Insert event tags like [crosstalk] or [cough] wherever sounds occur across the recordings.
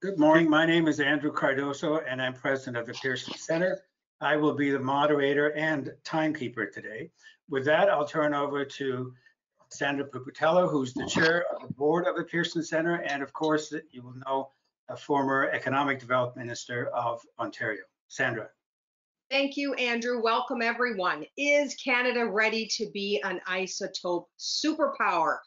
Good morning. My name is Andrew Cardozo, and I'm president of the Pearson Center. I will be the moderator and timekeeper today. With that, I'll turn over to Sandra Pupatello, who's the chair of the board of the Pearson Center, and of course, you will know a former economic development minister of Ontario. Sandra. Thank you, Andrew. Welcome, everyone. Is Canada ready to be an isotope superpower?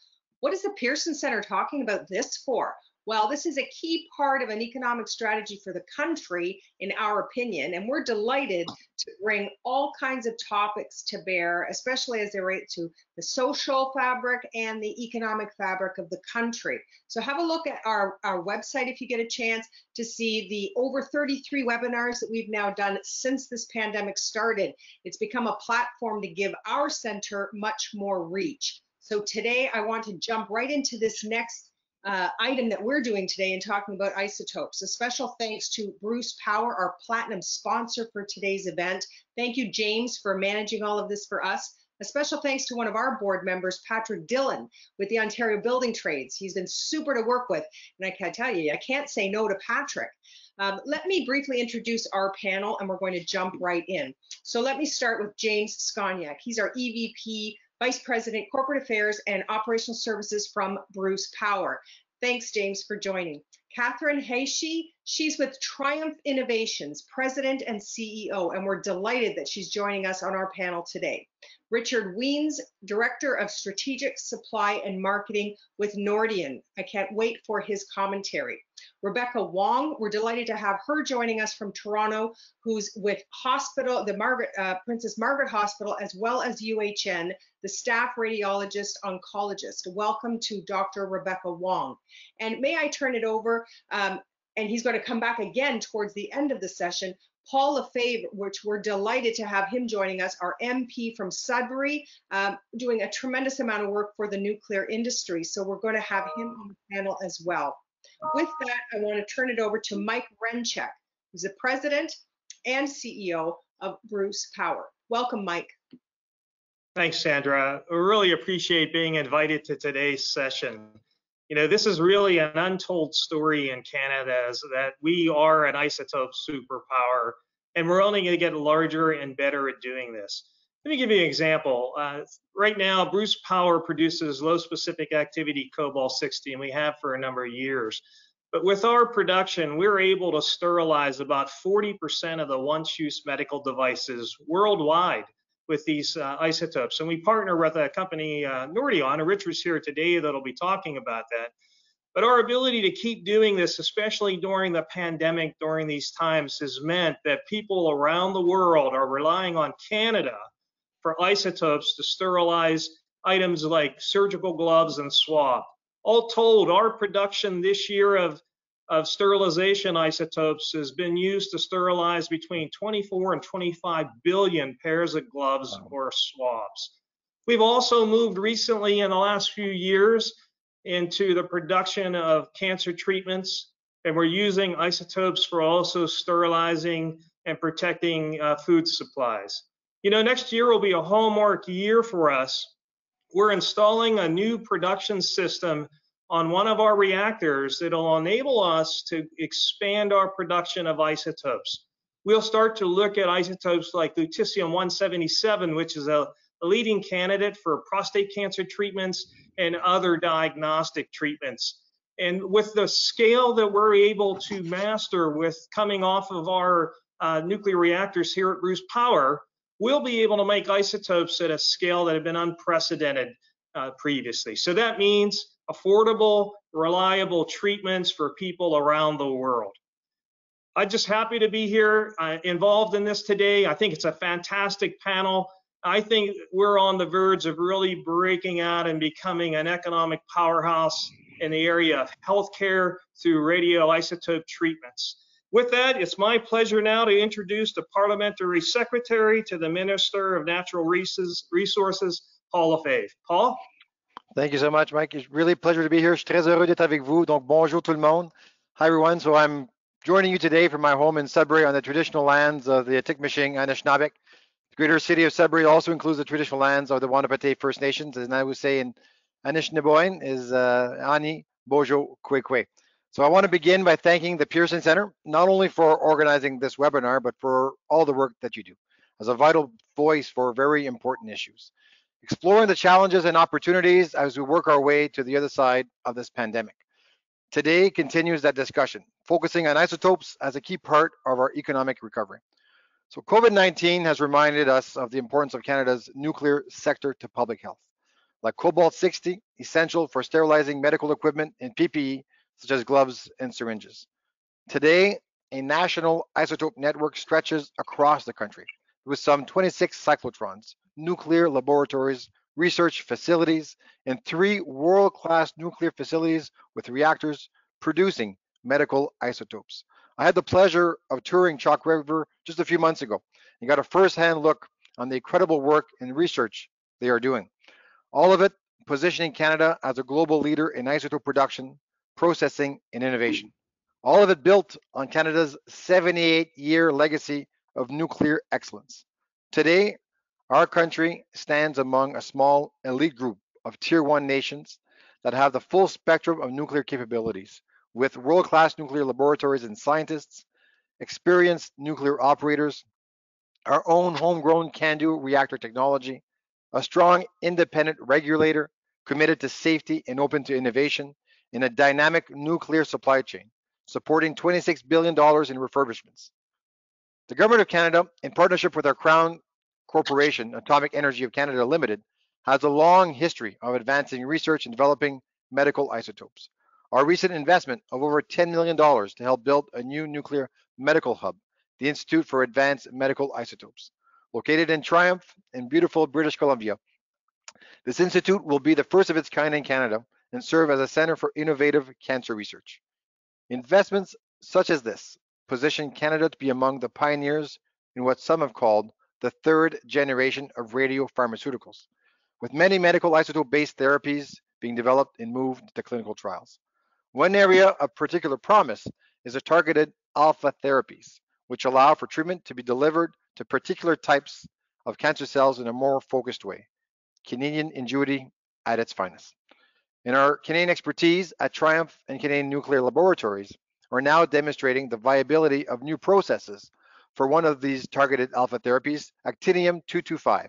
What is the Pearson Center talking about this for? Well, this is a key part of an economic strategy for the country, in our opinion, and we're delighted to bring all kinds of topics to bear, especially as they relate to the social fabric and the economic fabric of the country. So have a look at our, our website if you get a chance to see the over 33 webinars that we've now done since this pandemic started. It's become a platform to give our center much more reach. So today I want to jump right into this next uh, item that we're doing today and talking about isotopes. A special thanks to Bruce Power, our platinum sponsor for today's event. Thank you, James, for managing all of this for us. A special thanks to one of our board members, Patrick Dillon, with the Ontario Building Trades. He's been super to work with, and I can tell you, I can't say no to Patrick. Um, let me briefly introduce our panel, and we're going to jump right in. So let me start with James Scongack. He's our EVP Vice President, Corporate Affairs and Operational Services from Bruce Power. Thanks, James, for joining. Kathryn Hayashi, she's with TRIUMF Innovations, President and CEO, and we're delighted that she's joining us on our panel today. Richard Wiens, Director of Strategic Supply and Marketing with Nordion. I can't wait for his commentary. Rebecca Wong, we're delighted to have her joining us from Toronto, who's with hospital, the Margaret uh, Princess Margaret Hospital, as well as UHN, the staff radiologist oncologist. Welcome to Dr. Rebecca Wong. And may I turn it over, um, and he's going to come back again towards the end of the session, Paul Lefebvre, which we're delighted to have him joining us, our MP from Sudbury, um, doing a tremendous amount of work for the nuclear industry. So we're going to have him on the panel as well. With that, I want to turn it over to Mike Rencheck, who's the president and CEO of Bruce Power. Welcome, Mike. Thanks, Sandra. We really appreciate being invited to today's session. You know, this is really an untold story in Canada is that we are an isotope superpower, and we're only going to get larger and better at doing this. Let me give you an example. Uh, right now, Bruce Power produces low specific activity cobalt 60, and we have for a number of years. But with our production, we're able to sterilize about 40% of the once use medical devices worldwide with these uh, isotopes. And we partner with a company, uh, Nordion, and Richard's here today that'll be talking about that. But our ability to keep doing this, especially during the pandemic, during these times, has meant that people around the world are relying on Canada for isotopes to sterilize items like surgical gloves and swab. All told, our production this year of of sterilization isotopes has been used to sterilize between 24 and 25 billion pairs of gloves wow. or swabs. We've also moved recently in the last few years into the production of cancer treatments, and we're using isotopes for also sterilizing and protecting uh, food supplies. You know, next year will be a hallmark year for us. We're installing a new production system on one of our reactors that'll enable us to expand our production of isotopes. We'll start to look at isotopes like lutetium-177, which is a, leading candidate for prostate cancer treatments and other diagnostic treatments. And with the scale that we're able to master with coming off of our uh, nuclear reactors here at Bruce Power, we'll be able to make isotopes at a scale that have been unprecedented uh, previously. So that means affordable, reliable treatments for people around the world. I'm just happy to be here uh, involved in this today. I think it's a fantastic panel. I think we're on the verge of really breaking out and becoming an economic powerhouse in the area of healthcare through radioisotope treatments. With that, it's my pleasure now to introduce the Parliamentary Secretary to the Minister of Natural Resources, Paul Lefebvre. Paul? Thank you so much, Mike. It's really a pleasure to be here. Je suis très heureux d'être avec vous. Donc, bonjour tout le monde. Hi, everyone. So I'm joining you today from my home in Sudbury on the traditional lands of the Atikameksheng Anishinaabe. The greater city of Sudbury also includes the traditional lands of the Wahnapitae First Nations, as I would say in Anishinaabemowin is uh, Ani Bojo Kwekwe. So I want to begin by thanking the Pearson Center, not only for organizing this webinar, but for all the work that you do as a vital voice for very important issues, exploring the challenges and opportunities as we work our way to the other side of this pandemic. Today continues that discussion, focusing on isotopes as a key part of our economic recovery. So COVID-19 has reminded us of the importance of Canada's nuclear sector to public health. Like cobalt-60, essential for sterilizing medical equipment and PPE, such as gloves and syringes. Today, a national isotope network stretches across the country with some 26 cyclotrons, nuclear laboratories, research facilities, and three world-class nuclear facilities with reactors producing medical isotopes. I had the pleasure of touring Chalk River just a few months ago and got a first-hand look on the incredible work and research they are doing. All of it positioning Canada as a global leader in isotope production, processing, and innovation. All of it built on Canada's 78-year legacy of nuclear excellence. Today, our country stands among a small elite group of tier one nations that have the full spectrum of nuclear capabilities with world-class nuclear laboratories and scientists, experienced nuclear operators, our own homegrown CANDU reactor technology, a strong independent regulator committed to safety and open to innovation in a dynamic nuclear supply chain, supporting $26 billion in refurbishments. The Government of Canada, in partnership with our Crown Corporation, Atomic Energy of Canada Limited, has a long history of advancing research and developing medical isotopes. Our recent investment of over $10 million to help build a new nuclear medical hub, the Institute for Advanced Medical Isotopes, located in TRIUMF in beautiful British Columbia. This institute will be the first of its kind in Canada and serve as a center for innovative cancer research. Investments such as this position Canada to be among the pioneers in what some have called the third generation of radiopharmaceuticals, with many medical isotope-based therapies being developed and moved to clinical trials. One area of particular promise is the targeted alpha therapies, which allow for treatment to be delivered to particular types of cancer cells in a more focused way. Canadian ingenuity at its finest. In our Canadian expertise at TRIUMF and Canadian Nuclear Laboratories, are now demonstrating the viability of new processes for one of these targeted alpha therapies, actinium-225,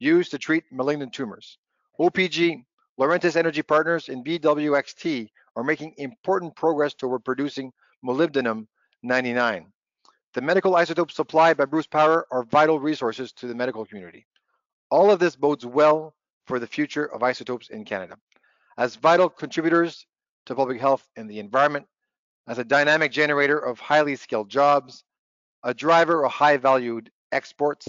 used to treat malignant tumors. OPG, Laurentis Energy Partners, and BWXT are making important progress toward producing molybdenum-99. The medical isotopes supplied by Bruce Power are vital resources to the medical community. All of this bodes well for the future of isotopes in Canada. As vital contributors to public health and the environment, as a dynamic generator of highly skilled jobs, a driver of high valued exports,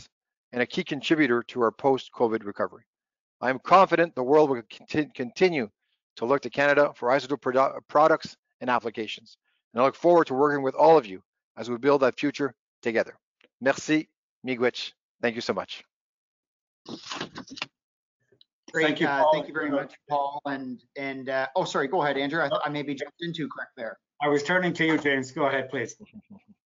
and a key contributor to our post COVID recovery. I am confident the world will continue to look to Canada for isotope produ products and applications. And I look forward to working with all of you as we build that future together. Merci, Miigwech. Thank you so much. Great. Thank you, uh, Paul. Thank you very much, Paul. And, and, uh, oh, sorry, go ahead, Andrew. I, I maybe jumped in too quick there. I was turning to you, James. Go ahead, please. [laughs]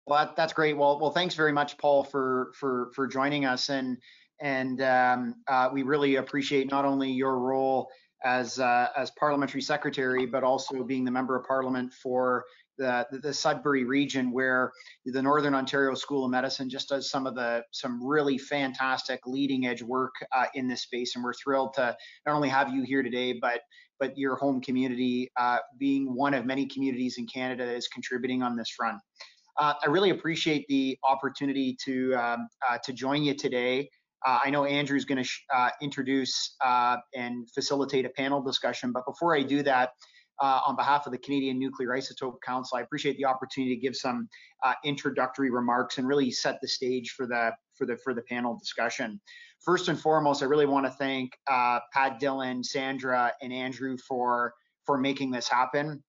Well, that's great. Well, well, thanks very much, Paul, for, for, for joining us. And, and, um, uh, we really appreciate not only your role as, uh, as parliamentary secretary, but also being the member of parliament for the, the, Sudbury region where the Northern Ontario School of Medicine just does some of the, some really fantastic leading edge work, uh, in this space. And we're thrilled to not only have you here today, but but your home community uh, being one of many communities in Canada that is contributing on this front. Uh, I really appreciate the opportunity to um, uh, to join you today. Uh, I know Andrew's going to uh, introduce and facilitate a panel discussion, but before I do that, on behalf of the Canadian Nuclear Isotope Council, I appreciate the opportunity to give some introductory remarks and really set the stage for the for the for the panel discussion first and foremost, I really want to thank uh, Pat Dillon, Sandra, and Andrew for for making this happen.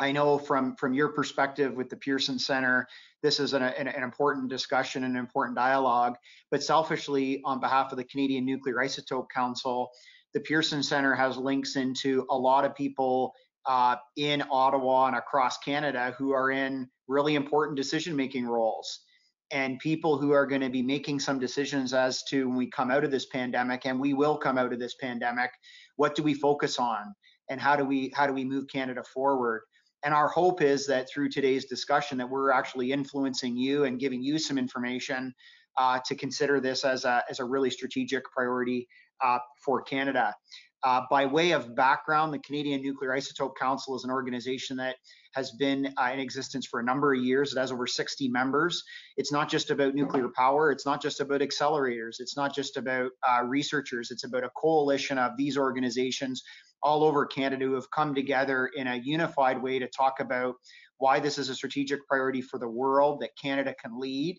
I know from from your perspective with the Pearson Center, this is an, an, an, important discussion and an important dialogue. But selfishly, on behalf of the Canadian Nuclear Isotope Council, the Pearson Center has links into a lot of people uh, in Ottawa and across Canada who are in really important decision-making roles. And people who are going to be making some decisions as to when we come out of this pandemic and we will come out of this pandemic what do we focus on? And how do we how do we move canada forward? And our hope is that through today's discussion that we're actually influencing you and giving you some information uh, to consider this as a, as a really strategic priority uh, for Canada. Uh, by way of background, the Canadian Nuclear Isotope Council is an organization that has been uh, in existence for a number of years. It has over 60 members. It's not just about nuclear power. It's not just about accelerators. It's not just about uh, researchers. It's about a coalition of these organizations all over Canada who have come together in a unified way to talk about why this is a strategic priority for the world that Canada can lead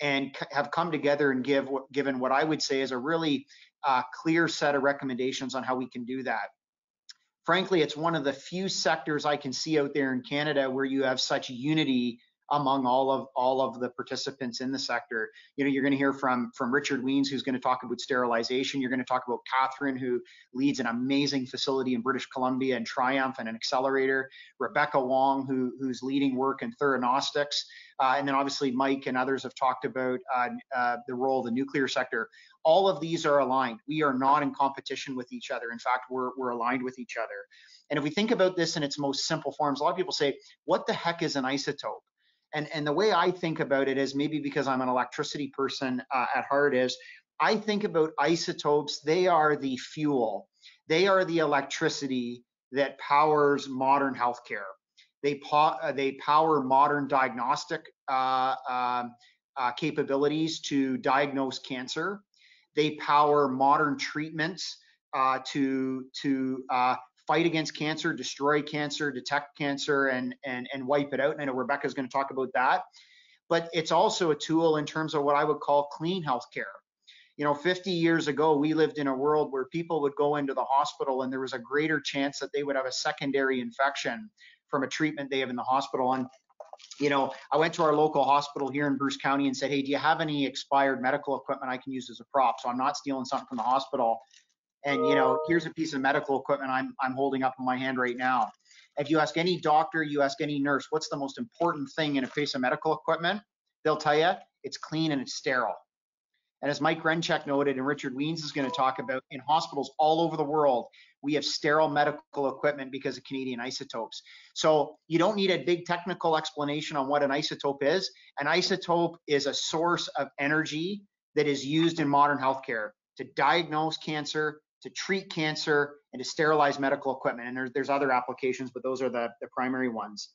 and have come together and give given what I would say is a really uh, clear set of recommendations on how we can do that. Frankly, it's one of the few sectors I can see out there in Canada where you have such unity among all of all of the participants in the sector. You know, you're going to hear from from Richard Wiens, who's going to talk about sterilization. You're going to talk about Kathryn, who leads an amazing facility in British Columbia and TRIUMF and an accelerator. Rebecca Wong, who who's leading work in theranostics, uh, and then obviously Mike and others have talked about uh, uh, the role of the nuclear sector. All of these are aligned. We are not in competition with each other. In fact, we're we're aligned with each other. And if we think about this in its most simple forms, a lot of people say, "What the heck is an isotope?" And and the way I think about it is maybe because I'm an electricity person uh, at heart is I think about isotopes. They are the fuel. They are the electricity that powers modern healthcare. They po- uh, they power modern diagnostic uh, um, uh, capabilities to diagnose cancer. They power modern treatments uh, to to uh, fight against cancer, destroy cancer, detect cancer, and and and wipe it out. And I know Rebecca's going to talk about that. But it's also a tool in terms of what I would call clean healthcare. You know, 50 years ago, we lived in a world where people would go into the hospital and there was a greater chance that they would have a secondary infection from a treatment they have in the hospital. And you know, I went to our local hospital here in Bruce County and said, hey, do you have any expired medical equipment I can use as a prop? So I'm not stealing something from the hospital. And you know, here's a piece of medical equipment I'm I'm holding up in my hand right now. If you ask any doctor, you ask any nurse, what's the most important thing in a piece of medical equipment? They'll tell you it's clean and it's sterile. And as Mike Rencheck noted, and Richard Wiens is going to talk about, in hospitals all over the world, we have sterile medical equipment because of Canadian isotopes. So you don't need a big technical explanation on what an isotope is. An isotope is a source of energy that is used in modern healthcare to diagnose cancer, to treat cancer and to sterilize medical equipment. And there's, there's other applications, but those are the, the primary ones.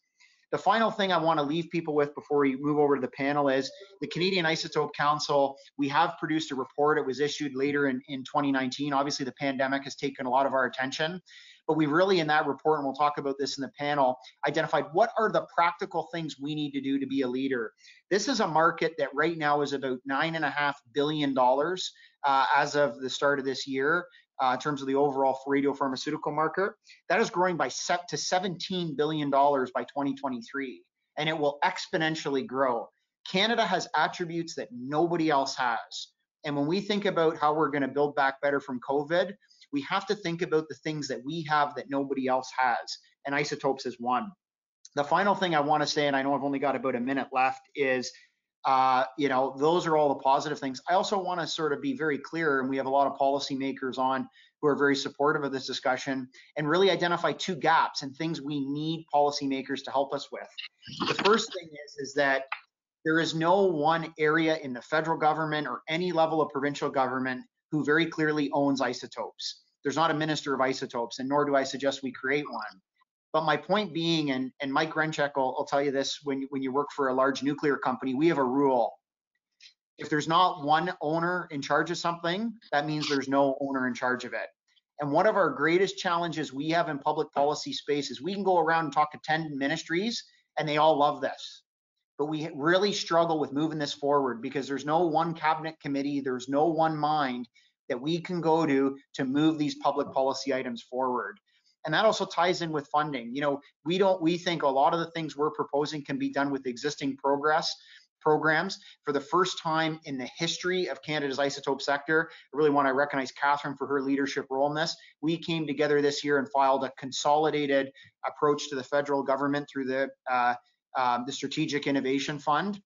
The final thing I want to leave people with before we move over to the panel is the Canadian Isotope Council. We have produced a report. It was issued later in, in 2019. Obviously, the pandemic has taken a lot of our attention, but we really, in that report, and we'll talk about this in the panel, identified what are the practical things we need to do to be a leader. This is a market that right now is about $9.5 billion uh, as of the start of this year uh, in terms of the overall radiopharmaceutical market. That is growing by set to $17 billion by 2023, and it will exponentially grow. Canada has attributes that nobody else has. And when we think about how we're going to build back better from COVID, we have to think about the things that we have that nobody else has. And isotopes is one. The final thing I want to say, and I know I've only got about a minute left, is uh, you know, those are all the positive things. I also want to sort of be very clear, and we have a lot of policymakers on who are very supportive of this discussion, and really identify two gaps and things we need policymakers to help us with. The first thing is is that there is no one area in the federal government or any level of provincial government who very clearly owns isotopes. There's not a minister of isotopes, and nor do I suggest we create one. But my point being, and, and Mike Rencheck will, will tell you this when, when you work for a large nuclear company, we have a rule. If there's not one owner in charge of something, that means there's no owner in charge of it. And one of our greatest challenges we have in public policy space is we can go around and talk to 10 ministries and they all love this. But we really struggle with moving this forward because there's no one cabinet committee, there's no one mind that we can go to to move these public policy items forward and that also ties in with funding you know we don't we think a lot of the things we're proposing can be done with existing progress programs for the first time in the history of Canada's isotope sector. I really want to recognize Kathryn for her leadership role in this. We came together this year and filed a consolidated approach to the federal government through the uh, um, the Strategic Innovation Fund.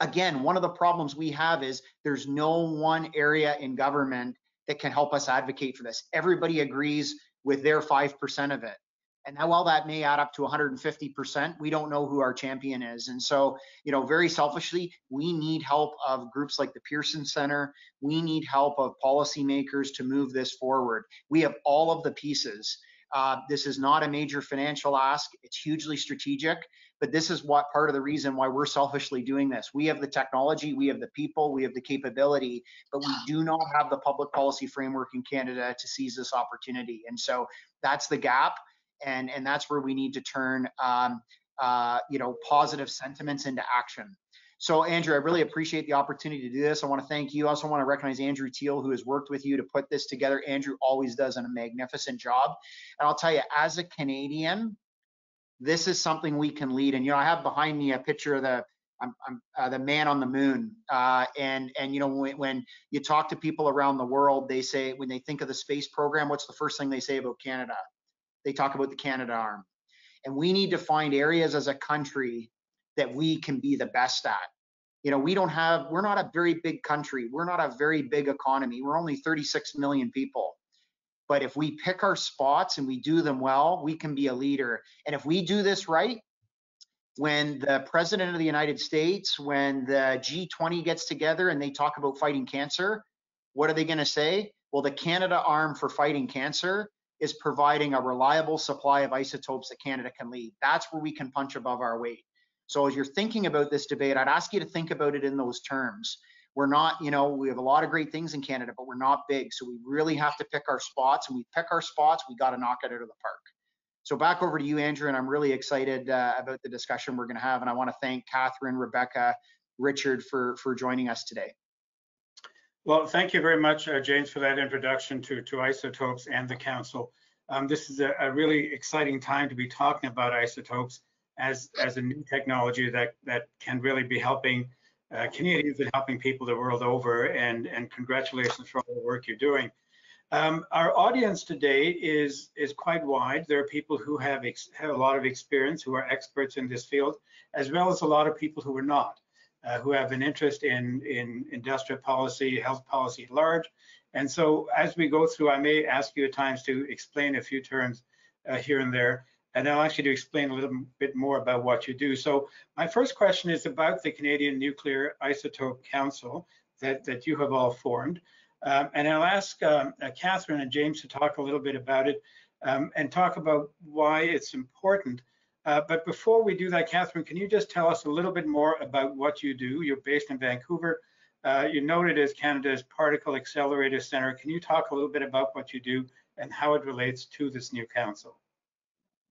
Again, one of the problems we have is there's no one area in government that can help us advocate for this. Everybody agrees with their 5% of it. And now, while that may add up to 150%, we don't know who our champion is. And so, you know, very selfishly, we need help of groups like the Pearson Center. We need help of policymakers to move this forward. We have all of the pieces. Uh, this is not a major financial ask. It's hugely strategic, but this is what part of the reason why we're selfishly doing this. We have the technology, we have the people, we have the capability, but we do not have the public policy framework in Canada to seize this opportunity. And so that's the gap and and that's where we need to turn um, uh, you know positive sentiments into action. So Andrew, I really appreciate the opportunity to do this. I want to thank you. I also want to recognize Andrew Teal, who has worked with you to put this together. Andrew always does a magnificent job. And I'll tell you, as a Canadian, this is something we can lead. And you know, I have behind me a picture of the I'm, I'm uh, the man on the moon. Uh, and and you know when, when you talk to people around the world, they say when they think of the space program, what's the first thing they say about Canada? they talk about the Canadarm. And we need to find areas as a country that we can be the best at. You know, we don't have, we're not a very big country. We're not a very big economy. We're only 36 million people. But if we pick our spots and we do them well, we can be a leader. And if we do this right, when the president of the United States, when the G20 gets together and they talk about fighting cancer, what are they going to say? Well, the Canadarm for fighting cancer is providing a reliable supply of isotopes that Canada can lead. That's where we can punch above our weight. So as you're thinking about this debate, I'd ask you to think about it in those terms. We're not, you know, we have a lot of great things in Canada, but we're not big. So we really have to pick our spots. And we pick our spots, we got to knock it out of the park. So back over to you, Andrew, and I'm really excited uh, about the discussion we're going to have. And I want to thank Kathryn, Rebecca, Richard for for joining us today. Well, thank you very much, uh, James, for that introduction to, to isotopes and the council. Um, this is a, a, really exciting time to be talking about isotopes as, as a new technology that, that can really be helping uh, Canadians and helping people the world over. And, and congratulations for all the work you're doing. Um, our audience today is, is quite wide. There are people who have, have a lot of experience, who are experts in this field, as well as a lot of people who are not uh, who have an interest in, in industrial policy, health policy at large. And so as we go through, I may ask you at times to explain a few terms uh, here and there, and I'll ask you to explain a little bit more about what you do. So my first question is about the Canadian Nuclear Isotope Council that, that you have all formed. Um, and I'll ask um, uh, Kathryn and James to talk a little bit about it um, and talk about why it's important uh, but before we do that, Kathryn, can you just tell us a little bit more about what you do? You're based in Vancouver. Uh, you're noted as Canada's Particle Accelerator Center. Can you talk a little bit about what you do and how it relates to this new council?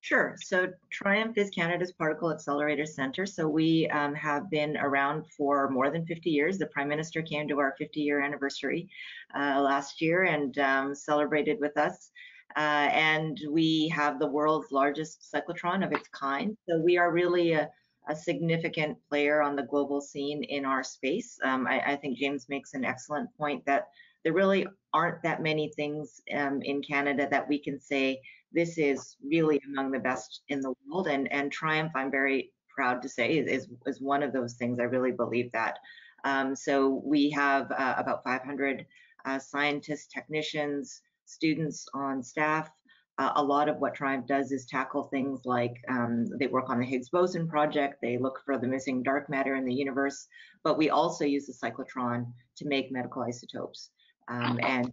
Sure. So TRIUMF is Canada's Particle Accelerator Center. So we um, have been around for more than 50 years. The Prime Minister came to our 50 year anniversary uh, last year and um, celebrated with us. Uh, and we have the world's largest cyclotron of its kind. So we are really a, a significant player on the global scene in our space. Um, I, I, think James makes an excellent point that there really aren't that many things um, in Canada that we can say this is really among the best in the world. And, and TRIUMF, I'm very proud to say, is, is one of those things. I really believe that. Um, so we have uh, about 500 uh, scientists, technicians, students on staff. Uh, a lot of what TRIUMF does is tackle things like um, they work on the Higgs boson project, they look for the missing dark matter in the universe, but we also use the cyclotron to make medical isotopes. Um, and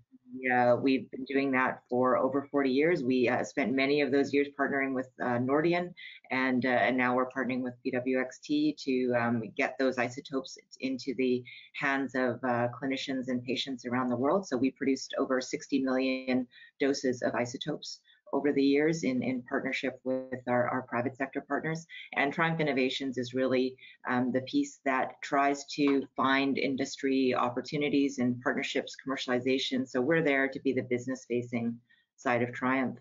uh, we've been doing that for over 40 years. We uh, spent many of those years partnering with uh, Nordion, and, uh, and now we're partnering with BWXT to um, get those isotopes into the hands of uh, clinicians and patients around the world. So we produced over 60 million doses of isotopes over the years in, in partnership with our, our private sector partners. And TRIUMF Innovations is really um, the piece that tries to find industry opportunities and partnerships, commercialization. So we're there to be the business facing side of TRIUMF.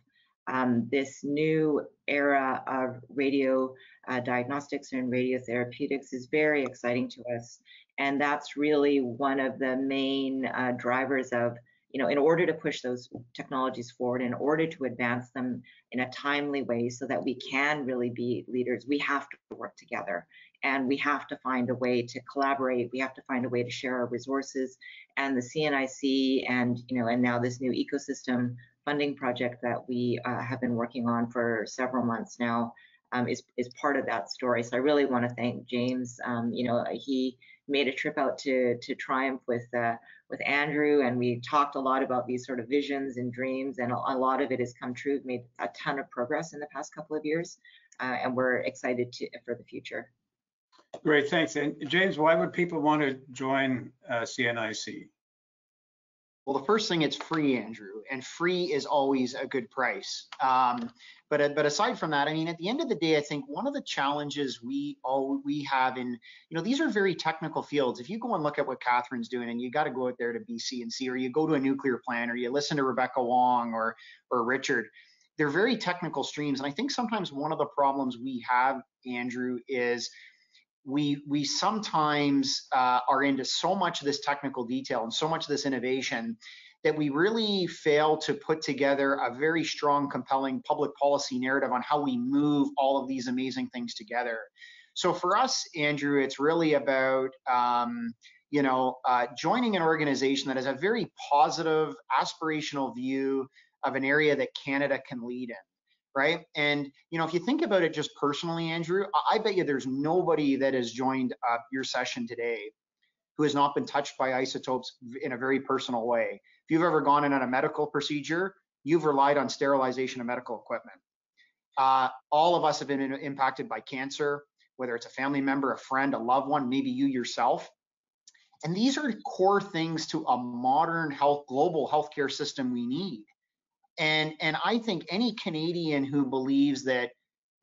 Um, this new era of radio uh, diagnostics and radiotherapeutics is very exciting to us. And that's really one of the main uh, drivers of you know, in order to push those technologies forward, in order to advance them in a timely way so that we can really be leaders, we have to work together and we have to find a way to collaborate. We have to find a way to share our resources and the CNIC and, you know, and now this new ecosystem funding project that we uh, have been working on for several months now um, is, is part of that story. So I really want to thank James. Um, you know, he made a trip out to, to TRIUMF with, uh, with Andrew, and we talked a lot about these sort of visions and dreams, and a, a lot of it has come true. We've made a ton of progress in the past couple of years, uh, and we're excited to, for the future. Great, thanks. And James, why would people want to join uh, CNIC? Well, the first thing, it's free, Andrew, and free is always a good price. Um, but uh, but aside from that, I mean, at the end of the day, I think one of the challenges we all we have in you know these are very technical fields. If you go and look at what Kathryn's doing, and you got to go out there to BC and see, or you go to a nuclear plant, or you listen to Rebecca Wong or or Richard, they're very technical streams. And I think sometimes one of the problems we have, Andrew, is we we sometimes uh, are into so much of this technical detail and so much of this innovation that we really fail to put together a very strong, compelling public policy narrative on how we move all of these amazing things together. So for us, Andrew, it's really about um, you know uh, joining an organization that has a very positive, aspirational view of an area that Canada can lead in right? And you know, if you think about it just personally, Andrew, I bet you there's nobody that has joined uh, your session today who has not been touched by isotopes in a very personal way. If you've ever gone in on a medical procedure, you've relied on sterilization of medical equipment. Uh, all of us have been impacted by cancer, whether it's a family member, a friend, a loved one, maybe you yourself. And these are core things to a modern health, global healthcare system we need. And and I think any Canadian who believes that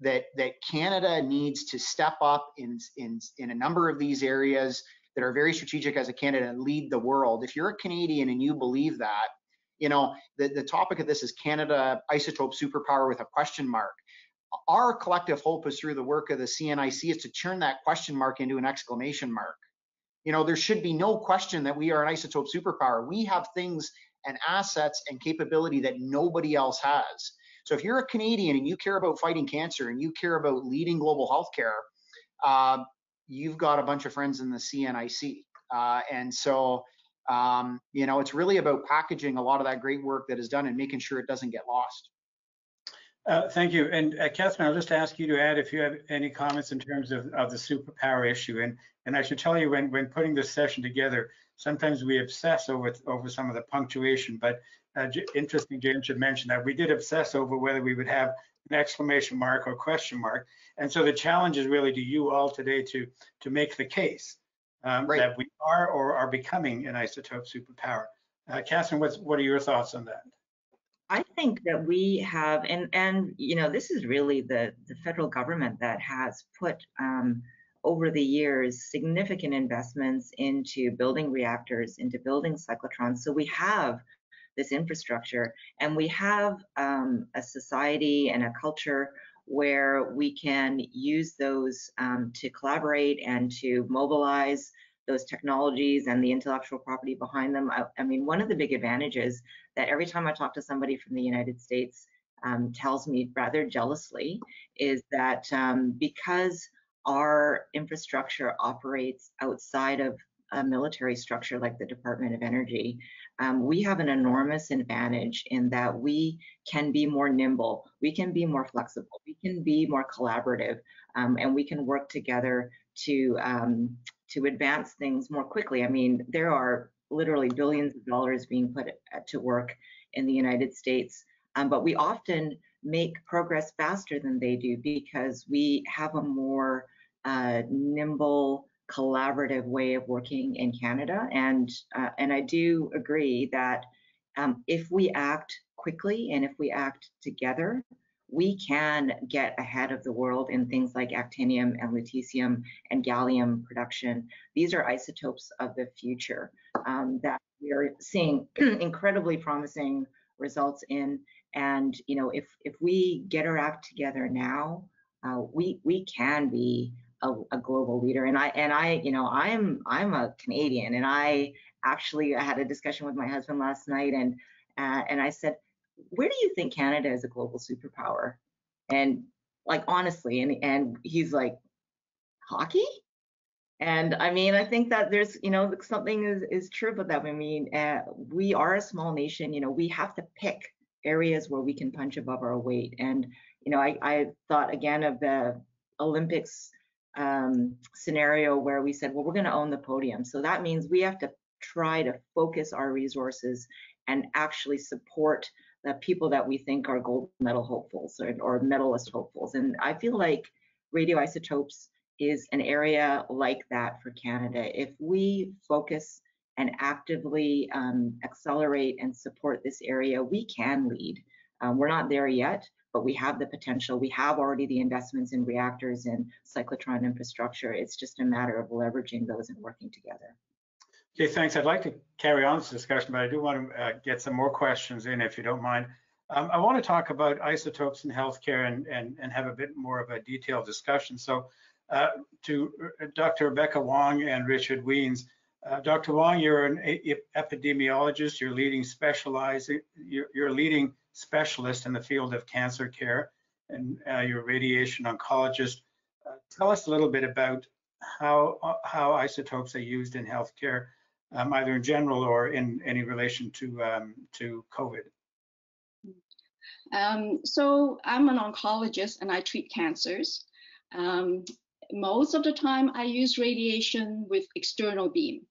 that that Canada needs to step up in in in a number of these areas that are very strategic as a Canada and lead the world. If you're a Canadian and you believe that, you know, the, the topic of this is Canada isotope superpower with a question mark. Our collective hope is through the work of the CNIC is to turn that question mark into an exclamation mark. You know, there should be no question that we are an isotope superpower. We have things and assets and capability that nobody else has. So if you're a Canadian and you care about fighting cancer and you care about leading global healthcare, uh, you've got a bunch of friends in the CNIC. Uh, and so, um, you know, it's really about packaging a lot of that great work that is done and making sure it doesn't get lost. Uh, thank you. And uh, Kathryn, I'll just ask you to add if you have any comments in terms of, of the superpower issue. And and I should tell you, when when putting this session together, sometimes we obsess over over some of the punctuation. But uh, interesting, James should mention that we did obsess over whether we would have an exclamation mark or question mark. And so the challenge is really to you all today to to make the case um, right. that we are or are becoming an isotope superpower. Uh, Kathryn, what's, what are your thoughts on that? I think that we have, and and you know, this is really the the federal government that has put um, over the years significant investments into building reactors, into building cyclotrons. So we have this infrastructure, and we have um, a society and a culture where we can use those um, to collaborate and to mobilize those technologies and the intellectual property behind them. I, I, mean, one of the big advantages that every time I talk to somebody from the United States um, tells me rather jealously is that um, because our infrastructure operates outside of a military structure like the Department of Energy, um, we have an enormous advantage in that we can be more nimble, we can be more flexible, we can be more collaborative, um, and we can work together to um, to advance things more quickly. I mean, there are literally billions of dollars being put to work in the United States, um, but we often make progress faster than they do because we have a more uh, nimble, collaborative way of working in Canada. And uh, and I do agree that um, if we act quickly and if we act together, we can get ahead of the world in things like actinium and lutetium and gallium production. These are isotopes of the future um, that we are seeing [clears throat] incredibly promising results in. And you know, if if we get our act together now, uh, we we can be a, a, global leader. And I and I, you know, I'm I'm a Canadian, and I actually I had a discussion with my husband last night, and uh, and I said where do you think Canada is a global superpower? And like honestly, and and he's like, hockey? And I mean, I think that there's, you know, something is, is true about that. I mean, uh, we are a small nation, you know, we have to pick areas where we can punch above our weight. And, you know, I, I thought again of the Olympics um, scenario where we said, well, we're going to own the podium. So that means we have to try to focus our resources and actually support the people that we think are gold medal hopefuls or, or medalist hopefuls. And I feel like radioisotopes is an area like that for Canada. If we focus and actively um, accelerate and support this area, we can lead. Um, we're not there yet, but we have the potential. We have already the investments in reactors and cyclotron infrastructure. It's just a matter of leveraging those and working together. Okay, thanks. I'd like to carry on this discussion, but I do want to uh, get some more questions in, if you don't mind. Um, I want to talk about isotopes in healthcare and, and, and have a bit more of a detailed discussion. So uh, to uh, Dr. Rebecca Wong and Richard Wiens, uh, Dr. Wong, you're an epidemiologist. You're leading specializing. You're, you're leading specialist in the field of cancer care, and uh, you're a radiation oncologist. Uh, tell us a little bit about how uh, how isotopes are used in healthcare, um, either in general or in any relation to um, to COVID. Um, so I'm an oncologist and I treat cancers. Um, most of the time I use radiation with external beam.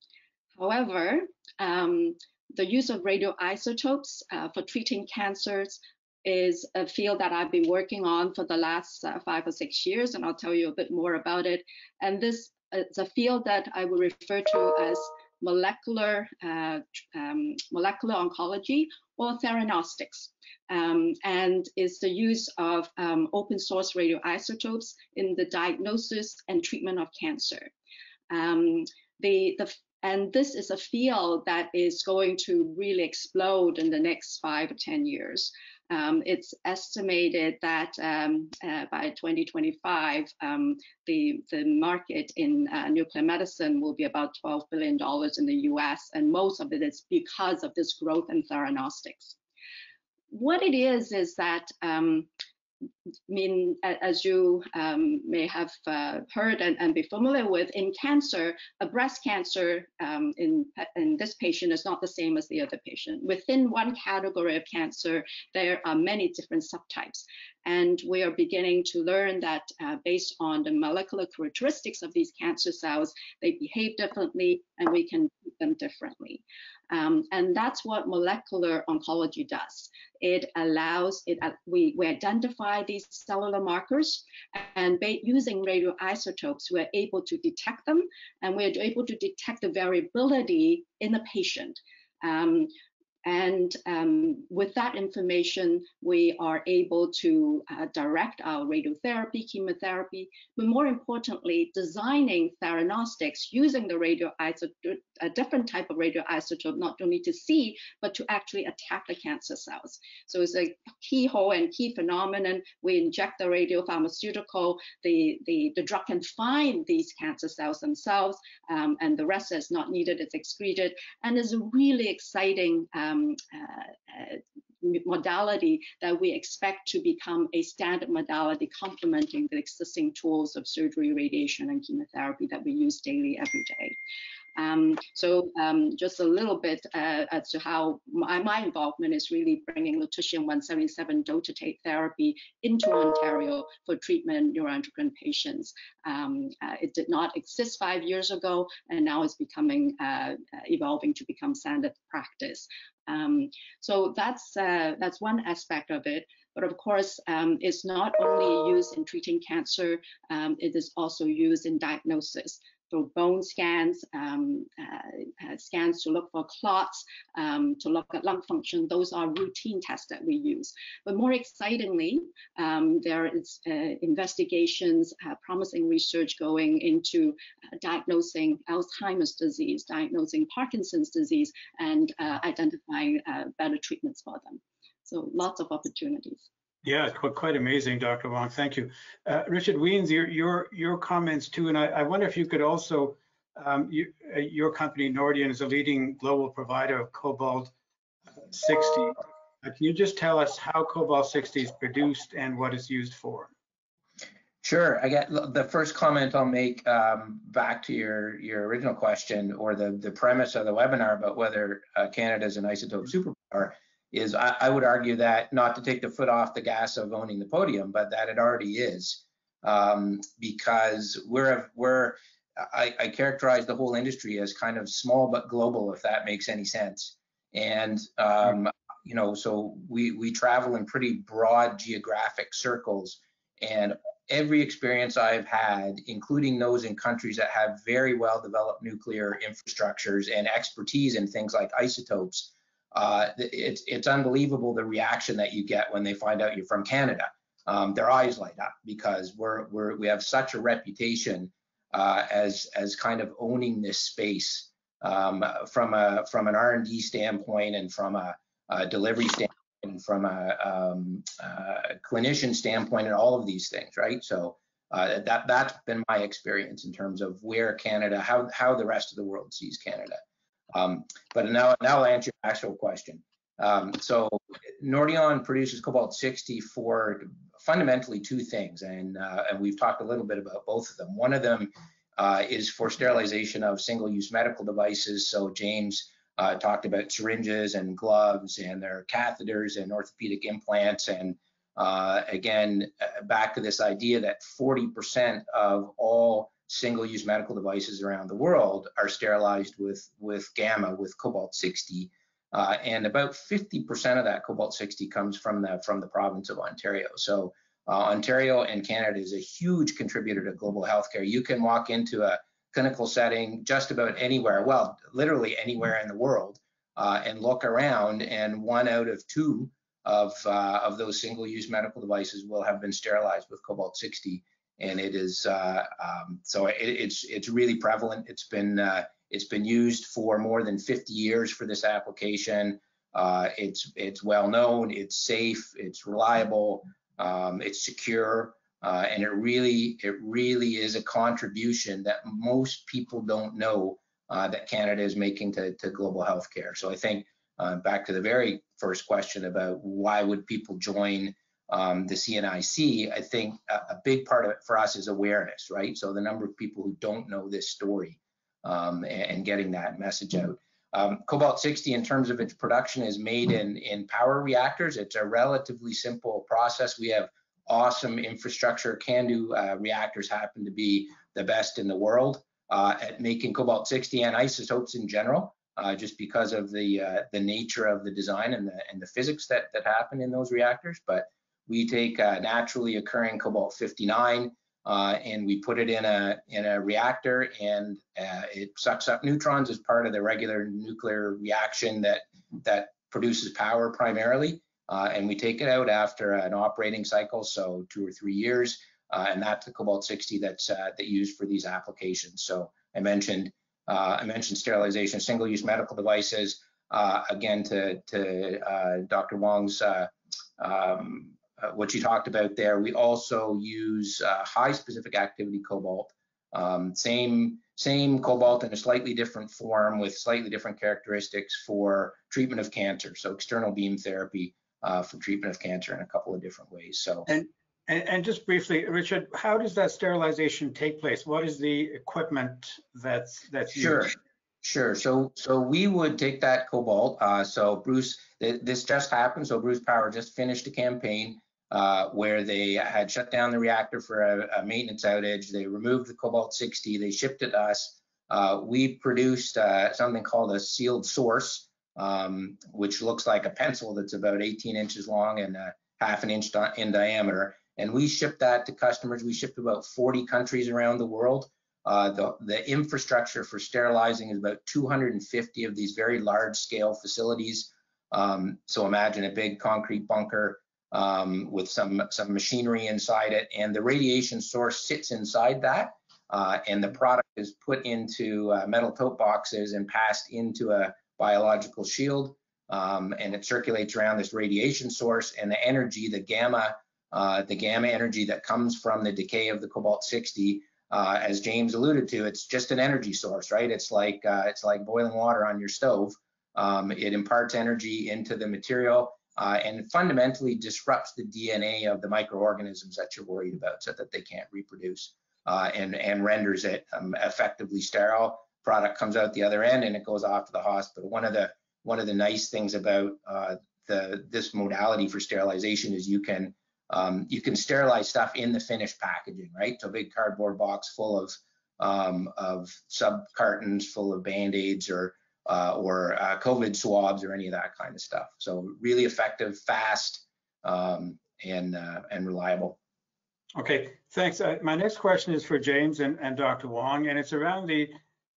However, um, the use of radioisotopes uh, for treating cancers is a field that I've been working on for the last uh, five or six years, and I'll tell you a bit more about it. And this is a field that I will refer to as molecular uh, um, molecular oncology or theranostics, um, and is the use of um, open source radioisotopes in the diagnosis and treatment of cancer. Um, the, the and this is a field that is going to really explode in the next five or 10 years. Um, it's estimated that um, uh, by 2025, um, the, the market in uh, nuclear medicine will be about $12 billion in the US, and most of it is because of this growth in theranostics. What it is, is that um, mean, as you um, may have uh, heard and, and, be familiar with, in cancer, a breast cancer um, in, in this patient is not the same as the other patient. Within one category of cancer, there are many different subtypes. And we are beginning to learn that uh, based on the molecular characteristics of these cancer cells, they behave differently and we can them differently. Um, and that's what molecular oncology does. It allows it. Uh, we, we identify these cellular markers, and using radioisotopes, we're able to detect them, and we're able to detect the variability in the patient. Um, and um, with that information, we are able to uh, direct our radiotherapy, chemotherapy, but more importantly, designing theranostics using the radioisotope, a different type of radioisotope, not only to see, but to actually attack the cancer cells. So it's a keyhole and key phenomenon. We inject the radiopharmaceutical, the, the, the drug can find these cancer cells themselves, um, and the rest is not needed, it's excreted, and is a really exciting um, um, modality that we expect to become a standard modality complementing the existing tools of surgery, radiation, and chemotherapy that we use daily every day. Um, so um, just a little bit uh, as to how my, my, involvement is really bringing lutetium-177 dotatate therapy into Ontario for treatment neuroendocrine patients. Um, uh, it did not exist five years ago, and now is becoming uh, evolving to become standard practice. Um, so that's uh, that's one aspect of it. But of course, um, it's not only used in treating cancer, um, it is also used in diagnosis for bone scans, um, uh, uh, scans to look for clots, um, to look at lung function. Those are routine tests that we use. But more excitingly, um, there is uh, investigations, uh, promising research going into uh, diagnosing Alzheimer's disease, diagnosing Parkinson's disease, and uh, identifying better treatments for them. So lots of opportunities. Yeah, quite, quite amazing, Dr. Wong. Thank you. Uh, Richard Wiens, your, your, your comments too, and I, I wonder if you could also, um, you, uh, your company Nordion is a leading global provider of cobalt 60. Uh, can you just tell us how cobalt 60 is produced and what it's used for? Sure. I get the first comment I'll make um, back to your your original question or the the premise of the webinar about whether uh, Canada is an isotope superpower is I, I, would argue that not to take the foot off the gas of owning the podium, but that it already is um, because we're we're I, I, characterize the whole industry as kind of small but global, if that makes any sense. And um, you know, so we we travel in pretty broad geographic circles, and every experience I've had, including those in countries that have very well developed nuclear infrastructures and expertise in things like isotopes, uh, it's it's unbelievable the reaction that you get when they find out you're from Canada. Um, their eyes light up because we're we're we have such a reputation uh, as as kind of owning this space um, from a from an R&D standpoint and from a, a delivery standpoint and from a, um, a, clinician standpoint and all of these things, right? So uh, that that's been my experience in terms of where Canada, how how the rest of the world sees Canada. Um, but now, now I'll answer your actual question. Um, so Nordion produces cobalt 60 for fundamentally two things, and, uh, and we've talked a little bit about both of them. One of them uh, is for sterilization of single-use medical devices. So James uh, talked about syringes and gloves and their catheters and orthopedic implants. And uh, again, uh, back to this idea that 40% of all single-use medical devices around the world are sterilized with with gamma with cobalt 60 uh, and about 50% of that cobalt 60 comes from the from the province of ontario. So uh, ontario and canada is a huge contributor to global healthcare. You can walk into a clinical setting just about anywhere well literally anywhere in the world uh, and look around and one out of two of uh, of those single-use medical devices will have been sterilized with cobalt 60 and it is uh, um, so it, it's it's really prevalent. It's been uh, it's been used for more than 50 years for this application. Uh, it's it's well known. It's safe. It's reliable. Um, it's secure, uh, and it really it really is a contribution that most people don't know uh, that Canada is making to, to global healthcare. So I think uh, back to the very first question about why would people join um, the CNIC, I think a, a, big part of it for us is awareness, right? So the number of people who don't know this story um, and, and, getting that message out. Um, Cobalt 60, in terms of its production, is made in, in power reactors. It's a relatively simple process. We have awesome infrastructure. CANDU uh, reactors happen to be the best in the world uh, at making Cobalt 60 and isotopes in general. Uh, just because of the uh, the nature of the design and the and the physics that that happen in those reactors. But we take uh, naturally occurring cobalt 59 uh, and we put it in a in a reactor and uh, it sucks up neutrons as part of the regular nuclear reaction that that produces power primarily. Uh, and we take it out after an operating cycle, so two or three years, uh, and that's the cobalt 60 that's uh, that used for these applications. So I mentioned I mentioned sterilization, single-use medical devices. again, to to Dr. Wong's um, uh, what you talked about there. We also use uh, high specific activity cobalt, um, same same cobalt in a slightly different form with slightly different characteristics for treatment of cancer. So external beam therapy uh, for treatment of cancer in a couple of different ways. So. And, and, and just briefly, Richard, how does that sterilization take place? What is the equipment that's that's sure. used? Sure. So so we would take that cobalt. Uh, so Bruce, th this just happened. So Bruce Power just finished a campaign uh, where they had shut down the reactor for a, a, maintenance outage. They removed the cobalt 60. They shipped it to us. Uh, we produced uh, something called a sealed source, um, which looks like a pencil that's about 18 inches long and half an inch in diameter. And we shipped that to customers. We shipped about 40 countries around the world. Uh, the, the infrastructure for sterilizing is about 250 of these very large scale facilities. Um, so imagine a big concrete bunker um, with some, some machinery inside it. And the radiation source sits inside that. Uh, and the product is put into uh, metal tote boxes and passed into a biological shield. Um, and it circulates around this radiation source and the energy, the gamma, uh, the gamma energy that comes from the decay of the cobalt 60, uh, as James alluded to, it's just an energy source, right? It's like uh, it's like boiling water on your stove. Um, it imparts energy into the material uh, and fundamentally disrupts the DNA of the microorganisms that you're worried about so that they can't reproduce uh, and, and renders it um, effectively sterile. Product comes out the other end and it goes off to the hospital. One of the one of the nice things about uh, the this modality for sterilization is you can um, you can sterilize stuff in the finished packaging, right? So a big cardboard box full of um, of sub cartons full of band-aids or uh, or uh, COVID swabs or any of that kind of stuff. So really effective, fast, um, and uh, and reliable. Okay, thanks. Uh, my next question is for James and, and Dr. Wong, and it's around the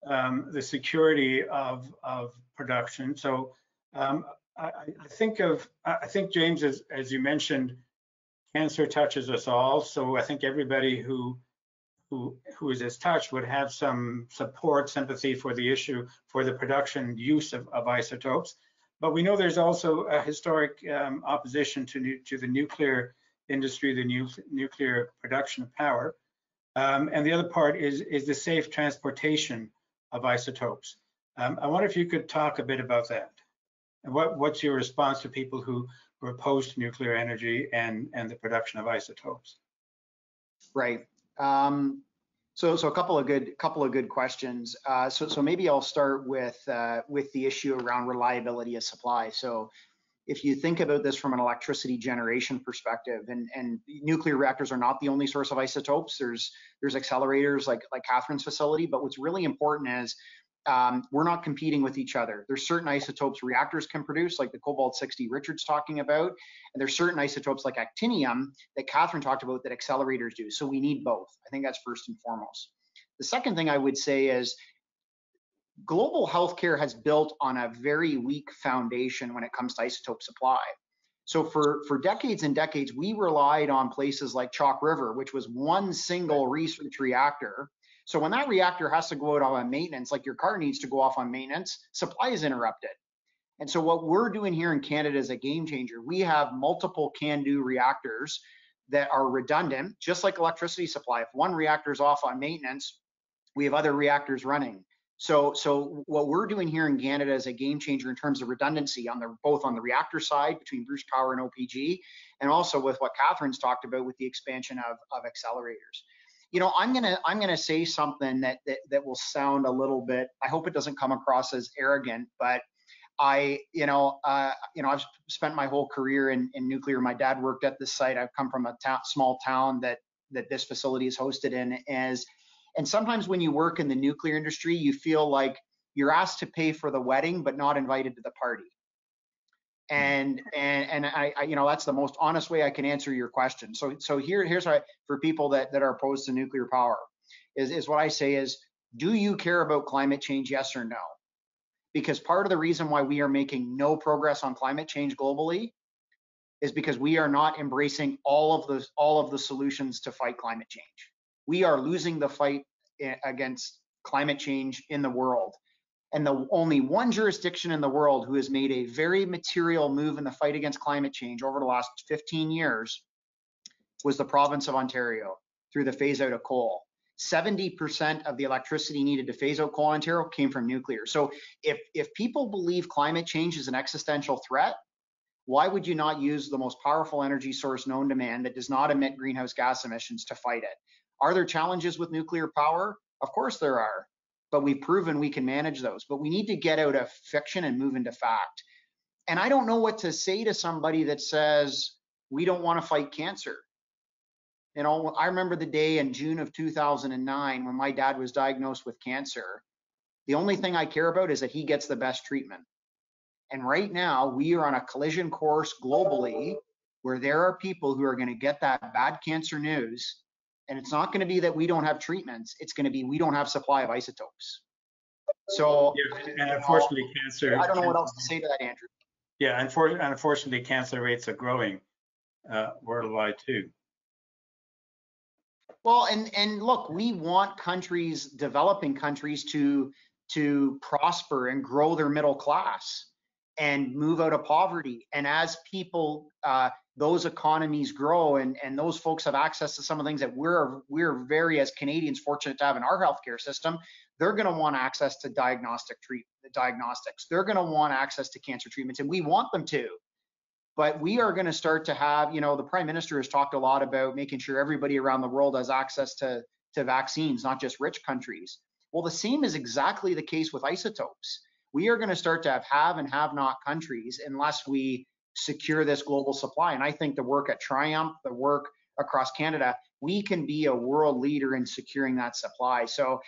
um, the security of of production. So um, I, I, think of I think James, as, as you mentioned, cancer touches us all. So I think everybody who who who is as touched would have some support, sympathy for the issue for the production use of, of isotopes. But we know there's also a historic um, opposition to to the nuclear industry, the nu nuclear production of power. Um, and the other part is, is the safe transportation of isotopes. Um, I wonder if you could talk a bit about that. And what, what's your response to people who are opposed to nuclear energy and, and the production of isotopes? Right. Um, so, so a couple of good, couple of good questions. Uh, so, so maybe I'll start with uh, with the issue around reliability of supply. So, if you think about this from an electricity generation perspective, and, and nuclear reactors are not the only source of isotopes. There's there's accelerators like like Kathryn's facility, but what's really important is um, we're not competing with each other. There's certain isotopes reactors can produce, like the cobalt 60 Richard's talking about, and there's certain isotopes like actinium that Kathryn talked about that accelerators do. So we need both. I think that's first and foremost. The second thing I would say is global healthcare has built on a very weak foundation when it comes to isotope supply. So for, for decades and decades, we relied on places like Chalk River, which was one single research reactor. So when that reactor has to go out on maintenance, like your car needs to go off on maintenance, supply is interrupted. And so what we're doing here in Canada is a game changer. We have multiple CANDU reactors that are redundant, just like electricity supply. If one reactor is off on maintenance, we have other reactors running. So, so what we're doing here in Canada is a game changer in terms of redundancy on the both on the reactor side between Bruce Power and OPG, and also with what Kathryn's talked about with the expansion of, of accelerators. You know, I'm gonna I'm gonna say something that, that that will sound a little bit. I hope it doesn't come across as arrogant, but I, you know, uh, you know, I've spent my whole career in, in nuclear. My dad worked at this site. I've come from a ta- small town that that this facility is hosted in. As and sometimes when you work in the nuclear industry, you feel like you're asked to pay for the wedding, but not invited to the party. And and and I, I you know that's the most honest way I can answer your question. So so here here's what I, for people that that are opposed to nuclear power is is what I say is do you care about climate change? Yes or no? Because part of the reason why we are making no progress on climate change globally is because we are not embracing all of the all of the solutions to fight climate change we are losing the fight eh, against climate change in the world. And the only one jurisdiction in the world who has made a very material move in the fight against climate change over the last 15 years was the province of Ontario through the phase out of coal. 70% of the electricity needed to phase out coal in Ontario came from nuclear. So if, if people believe climate change is an existential threat, why would you not use the most powerful energy source known to man that does not emit greenhouse gas emissions to fight it? Are there challenges with nuclear power? Of course there are, but we've proven we can manage those. But we need to get out of fiction and move into fact. And I don't know what to say to somebody that says, we don't want to fight cancer. You know, I remember the day in June of 2009 when my dad was diagnosed with cancer. The only thing I care about is that he gets the best treatment. And right now, we are on a collision course globally where there are people who are going to get that bad cancer news and it's not going to be that we don't have treatments. It's going to be we don't have supply of isotopes. So, yeah, and unfortunately, cancer. I don't know what else to say to that, Andrew. Yeah, unfortunately, cancer rates are growing uh, worldwide too. Well, and and look, we want countries, developing countries, to to prosper and grow their middle class and move out of poverty. And as people uh, those economies grow and, and those folks have access to some of the things that we're we're very as Canadians fortunate to have in our healthcare system, they're going to want access to diagnostic treat diagnostics. They're going to want access to cancer treatments, and we want them to. But we are going to start to have, you know, the prime minister has talked a lot about making sure everybody around the world has access to to vaccines, not just rich countries. Well, the same is exactly the case with isotopes. We are going to start to have have and have not countries unless we secure this global supply. And I think the work at TRIUMF, the work across Canada, we can be a world leader in securing that supply. So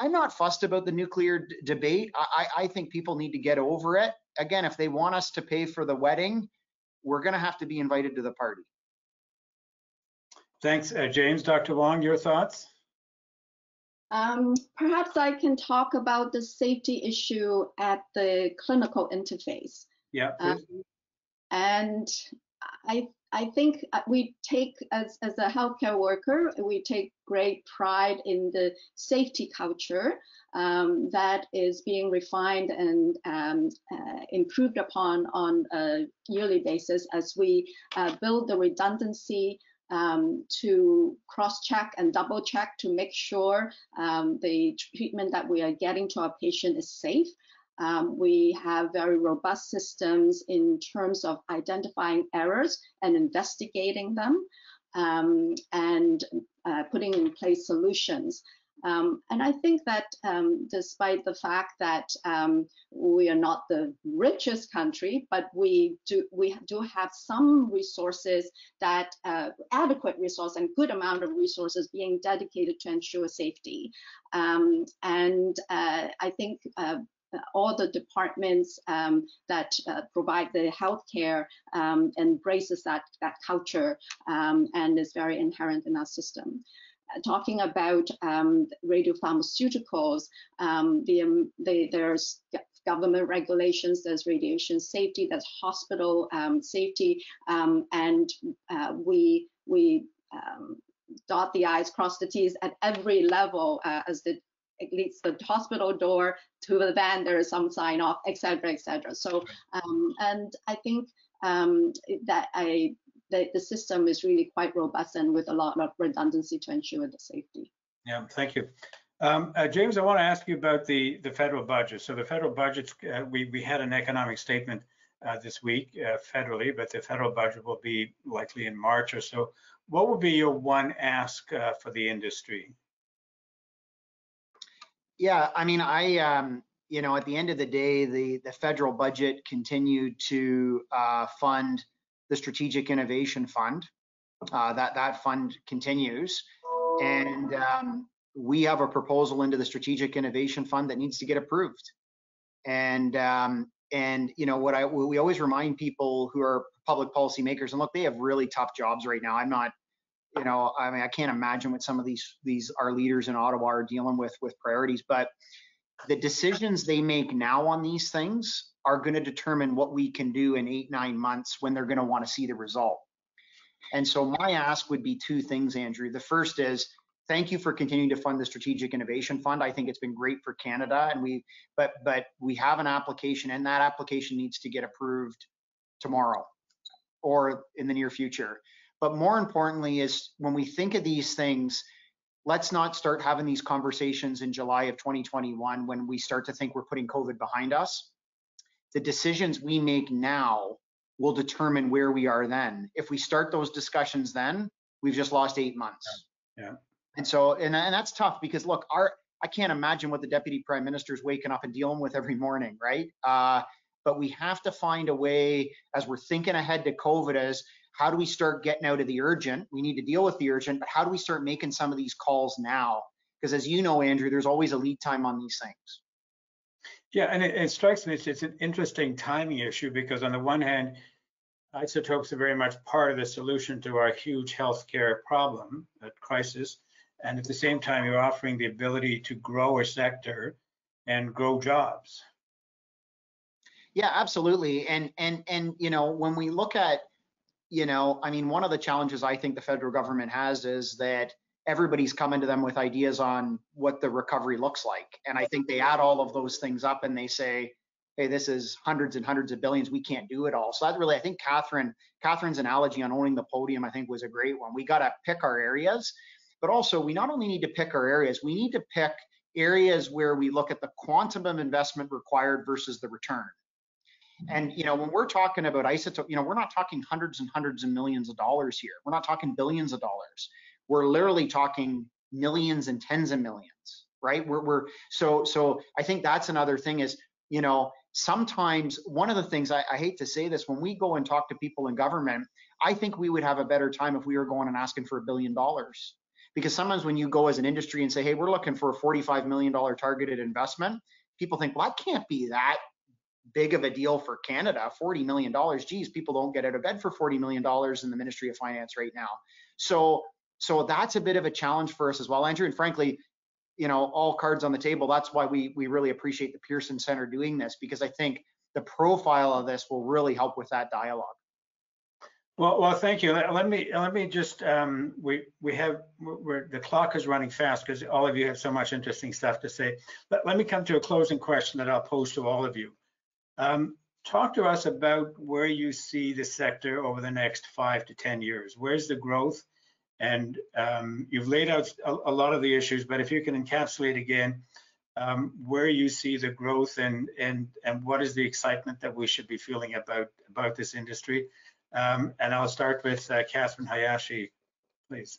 I'm not fussed about the nuclear debate. I, I think people need to get over it. Again, if they want us to pay for the wedding, we're going to have to be invited to the party. Thanks, uh, James. Dr. Wong, your thoughts? Um, perhaps I can talk about the safety issue at the clinical interface. Yeah. Um, and I I think uh, we take as as a healthcare worker, we take great pride in the safety culture um, that is being refined and um, uh, improved upon on a yearly basis as we uh, build the redundancy um, to cross-check and double-check to make sure um, the treatment that we are getting to our patient is safe. Um, we have very robust systems in terms of identifying errors and investigating them um, and uh, putting in place solutions. Um, and I think that um, despite the fact that um, we are not the richest country, but we do we do have some resources that uh, adequate resource and good amount of resources being dedicated to ensure safety. Um, and uh, I think uh, all the departments um, that uh, provide the healthcare um, embraces that that culture um, and is very inherent in our system talking about um, radiopharmaceuticals, um, the, um, the, there's government regulations, there's radiation safety, there's hospital um, safety, um, and uh, we we um, dot the i's, cross the t's at every level uh, as the it leads the hospital door to the van. There is some sign off, etc., etc. So, and I think that I the, the system is really quite robust and with a lot of redundancy to ensure the safety. Yeah, thank you. Um, uh, James, I want to ask you about the, the federal budget. So the federal budget, uh, we, we had an economic statement uh, this week uh, federally, but the federal budget will be likely in March or so. What would be your one ask uh, for the industry? Yeah, I mean, I, um, you know, at the end of the day, the, the federal budget continued to uh, fund the Strategic Innovation Fund. Uh, that that fund continues, and um, we have a proposal into the Strategic Innovation Fund that needs to get approved. And um, and you know what I we always remind people who are public policy makers, and look, they have really tough jobs right now. I'm not, you know, I mean, I can't imagine what some of these these our leaders in Ottawa are dealing with with priorities, but the decisions they make now on these things are going to determine what we can do in eight, nine months when they're going to want to see the result. And so my ask would be two things, Andrew. The first is thank you for continuing to fund the Strategic Innovation Fund. I think it's been great for Canada, and we but but we have an application, and that application needs to get approved tomorrow or in the near future. But more importantly, is when we think of these things, let's not start having these conversations in July of 2021 when we start to think we're putting COVID behind us the decisions we make now will determine where we are then. If we start those discussions then, we've just lost eight months. Yeah. And so, and, and that's tough because look, our I can't imagine what the deputy prime minister is waking up and dealing with every morning, right? Uh, but we have to find a way as we're thinking ahead to COVID as how do we start getting out of the urgent? We need to deal with the urgent, but how do we start making some of these calls now? Because as you know, Andrew, there's always a lead time on these things. Yeah, and it, it strikes me it's, it's an interesting timing issue because on the one hand, isotopes are very much part of the solution to our huge healthcare problem, that crisis. And at the same time, you're offering the ability to grow a sector and grow jobs. Yeah, absolutely. And and and you know, when we look at, you know, I mean, one of the challenges I think the federal government has is that everybody's coming to them with ideas on what the recovery looks like. And I think they add all of those things up and they say, hey, this is hundreds and hundreds of billions. We can't do it all. So that really, I think Kathryn, Kathryn's analogy on owning the podium, I think was a great one. We got to pick our areas, but also we not only need to pick our areas, we need to pick areas where we look at the quantum of investment required versus the return. And you know, when we're talking about isotope, you know, we're not talking hundreds and hundreds of millions of dollars here. We're not talking billions of dollars we're literally talking millions and tens of millions, right? We're, we're so so I think that's another thing is you know sometimes one of the things I, I hate to say this, when we go and talk to people in government, I think we would have a better time if we were going and asking for a billion dollars. Because sometimes when you go as an industry and say, hey, we're looking for a $45 million targeted investment, people think, well, that can't be that big of a deal for Canada. $40 million. Geez, people don't get out of bed for $40 million in the Ministry of Finance right now. So, so that's a bit of a challenge for us as well, Andrew. And frankly, you know, all cards on the table. That's why we we really appreciate the Pearson Center doing this because I think the profile of this will really help with that dialogue. Well, well, thank you. Let, let me let me just um, we we have the clock is running fast because all of you have so much interesting stuff to say. Let me come to a closing question that I'll pose to all of you. Um, talk to us about where you see the sector over the next five to ten years. Where's the growth? And um, you've laid out a, a, lot of the issues, but if you can encapsulate again um, where you see the growth and and and what is the excitement that we should be feeling about about this industry. Um, and I'll start with uh, Kathryn Hayashi, please.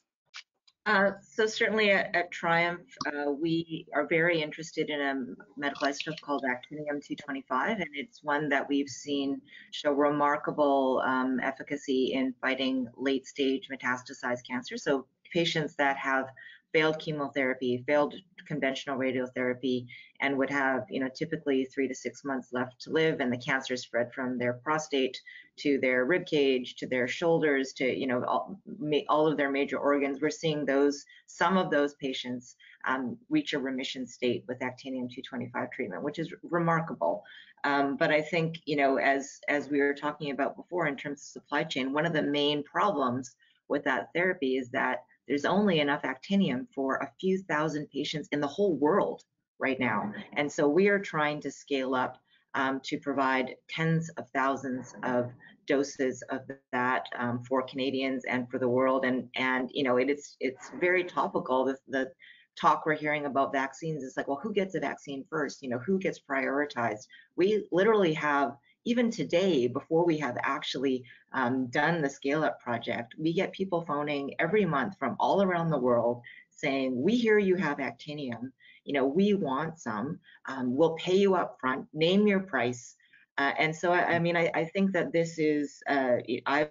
Uh, so certainly at, at TRIUMF, uh, we are very interested in a medical isotope called actinium-225, and it's one that we've seen show remarkable um, efficacy in fighting late-stage metastasized cancer. So patients that have failed chemotherapy, failed conventional radiotherapy, and would have, you know, typically three to six months left to live, and the cancer spread from their prostate to their rib cage to their shoulders to, you know, all, all of their major organs. We're seeing those, some of those patients um, reach a remission state with actinium-225 treatment, which is remarkable. Um, but I think, you know, as as we were talking about before in terms of supply chain, one of the main problems with that therapy is that there's only enough actinium for a few thousand patients in the whole world right now. And so we are trying to scale up um, to provide tens of thousands of doses of that um, for Canadians and for the world. And and you know it is it's very topical. The, the talk we're hearing about vaccines is like, well, who gets a vaccine first? You know, who gets prioritized? We literally have even today, before we have actually um, done the scale up project, we get people phoning every month from all around the world saying, we hear you have actinium, you know, we want some, um, we'll pay you up front, name your price, uh, and so, I, I mean, I, I, think that this is, uh, I,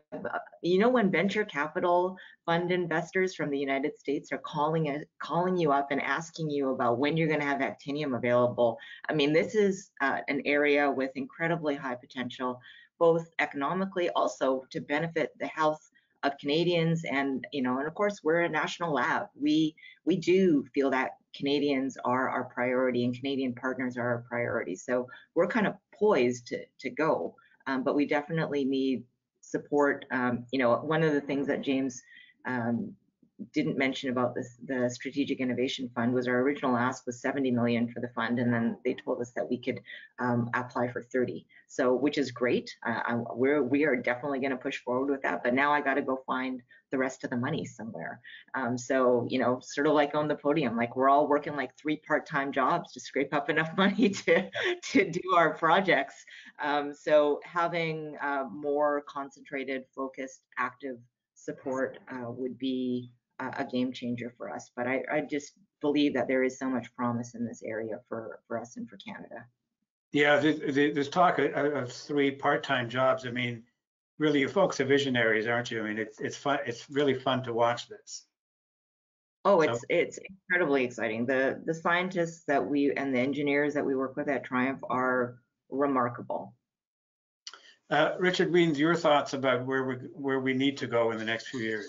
you know, when venture capital fund investors from the United States are calling calling you up and asking you about when you're going to have actinium available. I mean, this is uh, an area with incredibly high potential, both economically, also to benefit the health of Canadians, and you know, and of course, we're a national lab. We we do feel that Canadians are our priority and Canadian partners are our priority. So we're kind of poised to, to go, um, but we definitely need support. Um, you know, one of the things that James um, didn't mention about this, the Strategic Innovation Fund was our original ask was 70 million for the fund, and then they told us that we could um, apply for 30. So, which is great. Uh, we're we are definitely going to push forward with that. But now I got to go find the rest of the money somewhere. Um, so, you know, sort of like on the podium, like we're all working like three part-time jobs to scrape up enough [laughs] money to to do our projects. Um, so, having uh, more concentrated, focused, active support uh, would be a game changer for us. But I, I just believe that there is so much promise in this area for, for us and for Canada. Yeah, there's talk of three part-time jobs. I mean, really, you folks are visionaries, aren't you? I mean, it's it's fun. It's really fun to watch this. Oh, it's so. it's incredibly exciting. The the scientists that we and the engineers that we work with at TRIUMF are remarkable. Uh, Richard Wiens, your thoughts about where we where we need to go in the next few years?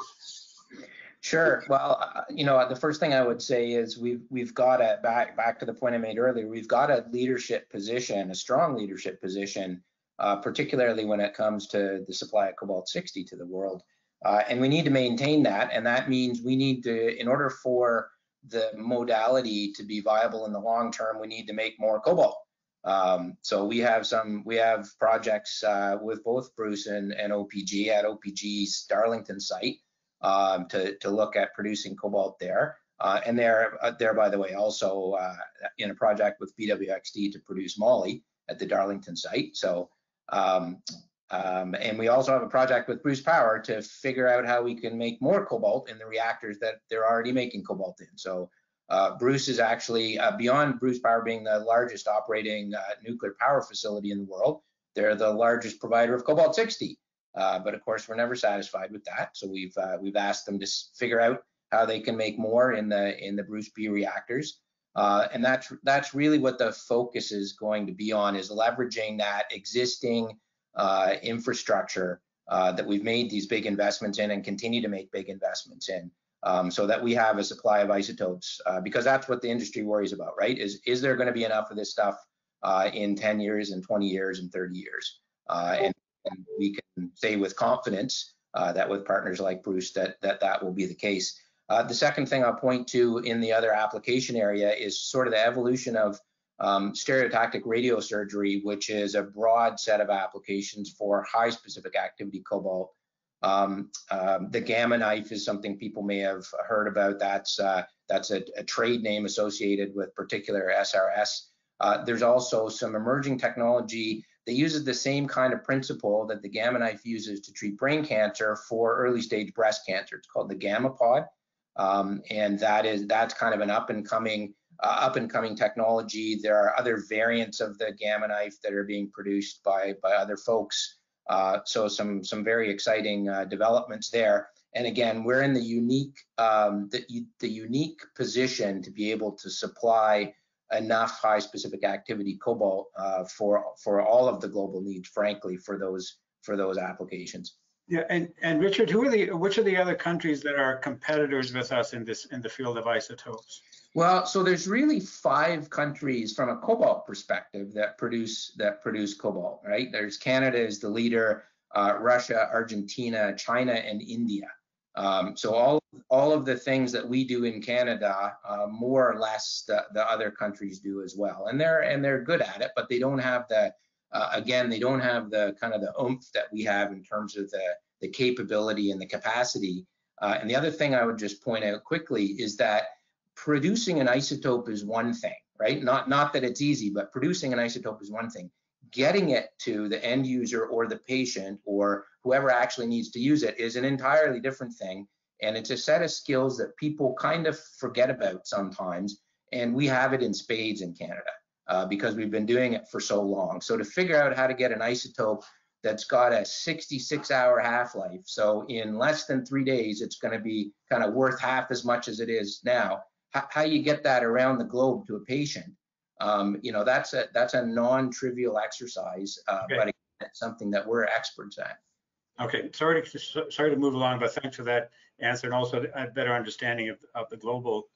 Sure. Well, uh, you know, the first thing I would say is we've we've got a back back to the point I made earlier. We've got a leadership position, a strong leadership position, uh, particularly when it comes to the supply of cobalt 60 to the world, uh, and we need to maintain that. And that means we need to, in order for the modality to be viable in the long term, we need to make more cobalt. Um, so we have some, we have projects uh, with both Bruce and, and OPG at OPG's Darlington site um, to, to look at producing cobalt there. Uh, and they're, uh, there, by the way, also uh, in a project with BWXT to produce moly at the Darlington site. So, um, um, and we also have a project with Bruce Power to figure out how we can make more cobalt in the reactors that they're already making cobalt in. So Uh, Bruce is actually, uh, beyond Bruce Power being the largest operating uh, nuclear power facility in the world, they're the largest provider of cobalt 60. Uh, but of course, we're never satisfied with that. So we've uh, we've asked them to figure out how they can make more in the in the Bruce B reactors. Uh, and that's that's really what the focus is going to be on is leveraging that existing uh, infrastructure uh, that we've made these big investments in and continue to make big investments in um, so that we have a supply of isotopes because that's what the industry worries about right is is there going to be enough of this stuff in 10 years and 20 years and 30 years and, and, we can say with confidence that with partners like Bruce that that that will be the case uh, the second thing I'll point to in the other application area is sort of the evolution of um, stereotactic radiosurgery, which is a broad set of applications for high specific activity cobalt. Um, um, the gamma knife is something people may have heard about. That's uh, that's a, a, trade name associated with particular SRS. Uh, there's also some emerging technology that uses the same kind of principle that the gamma knife uses to treat brain cancer for early stage breast cancer. It's called the gamma pod. Um, and that is that's kind of an up and coming uh, up and coming technology. There are other variants of the gamma knife that are being produced by by other folks. Uh, so some some very exciting uh, developments there. And again, we're in the unique um, the, the unique position to be able to supply enough high specific activity cobalt uh, for for all of the global needs, frankly, for those for those applications. Yeah, and and Richard, who are the which are the other countries that are competitors with us in this in the field of isotopes? Well, so there's really five countries from a cobalt perspective that produce that produce cobalt, right? There's Canada is the leader, uh, Russia, Argentina, China, and India. Um, so all all of the things that we do in Canada, uh, more or less, the, the other countries do as well, and they're and they're good at it, but they don't have the uh, again, they don't have the kind of the oomph that we have in terms of the, the capability and the capacity. Uh, and the other thing I would just point out quickly is that producing an isotope is one thing, right? Not, not that it's easy, but producing an isotope is one thing. Getting it to the end user or the patient or whoever actually needs to use it is an entirely different thing. And it's a set of skills that people kind of forget about sometimes. And we have it in spades in Canada uh, because we've been doing it for so long. So to figure out how to get an isotope that's got a 66 hour half-life, so in less than three days, it's going to be kind of worth half as much as it is now. How you get that around the globe to a patient, um, you know, that's a that's a non-trivial exercise, uh, okay. but it's something that we're experts at. Okay, sorry to sorry to move along, but thanks for that answer and also a better understanding of, of the global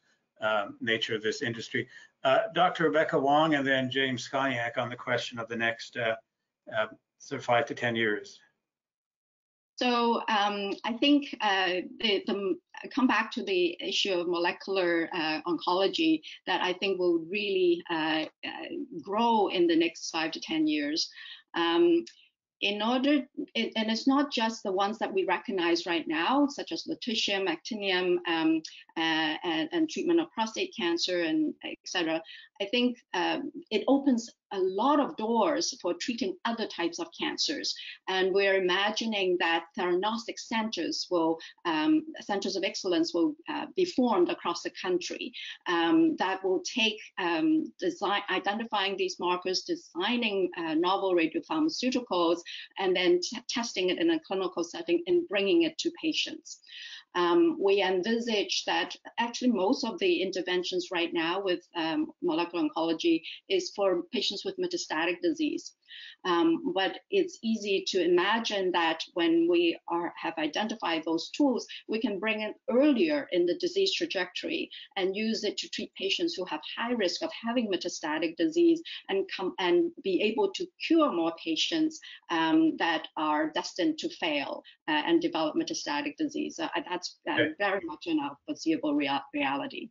um, nature of this industry. Uh, Dr. Rebecca Wong and then James Scongack on the question of the next uh, uh, so five to 10 years. So um, I think uh, the, the, come back to the issue of molecular uh, oncology that I think will really uh, grow in the next five to 10 years. Um, in order, and it's not just the ones that we recognize right now, such as lutetium, actinium, um, uh, and, and, treatment of prostate cancer, and et cetera. I think um, it opens a lot of doors for treating other types of cancers. And we're imagining that theranostic centers will, um, centers of excellence will uh, be formed across the country um, that will take um, design, identifying these markers, designing uh, novel radiopharmaceuticals, and then testing it in a clinical setting and bringing it to patients um, we envisage that actually most of the interventions right now with um, molecular oncology is for patients with metastatic disease. Um, but it's easy to imagine that when we are, have identified those tools, we can bring it earlier in the disease trajectory and use it to treat patients who have high risk of having metastatic disease and come and be able to cure more patients um, that are destined to fail uh, and develop metastatic disease. Uh, that's uh, okay. very much in our foreseeable rea reality.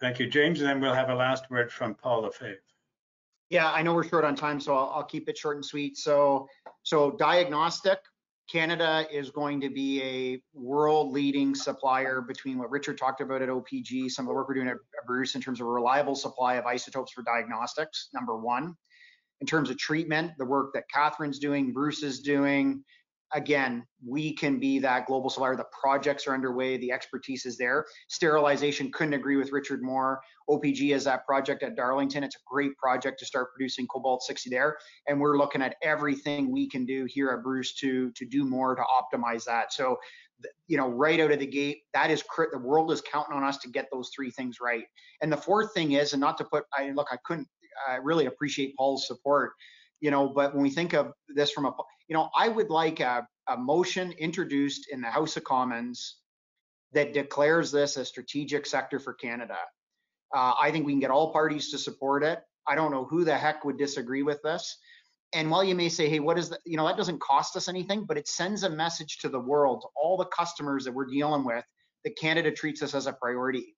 Thank you, James. And then we'll have a last word from Paul Lefebvre. Yeah, I know we're short on time, so I'll, I'll keep it short and sweet. So, so diagnostic, Canada is going to be a world leading supplier between what Richard talked about at OPG, some of the work we're doing at Bruce in terms of a reliable supply of isotopes for diagnostics, number one. In terms of treatment, the work that Kathryn's doing, Bruce is doing, again, we can be that global supplier. The projects are underway, the expertise is there. Sterilization, couldn't agree with Richard more. OPG is that project at Darlington. It's a great project to start producing cobalt 60 there. And we're looking at everything we can do here at Bruce to, to do more to optimize that. So, you know, right out of the gate, that is. The world is counting on us to get those three things right. And the fourth thing is, and not to put, I look, I couldn't, I really appreciate Paul's support you know, but when we think of this from a, you know, I would like a, a motion introduced in the House of Commons that declares this a strategic sector for Canada. Uh, I think we can get all parties to support it. I don't know who the heck would disagree with this. And while you may say, hey, what is that? You know, that doesn't cost us anything, but it sends a message to the world, to all the customers that we're dealing with, that Canada treats us as a priority.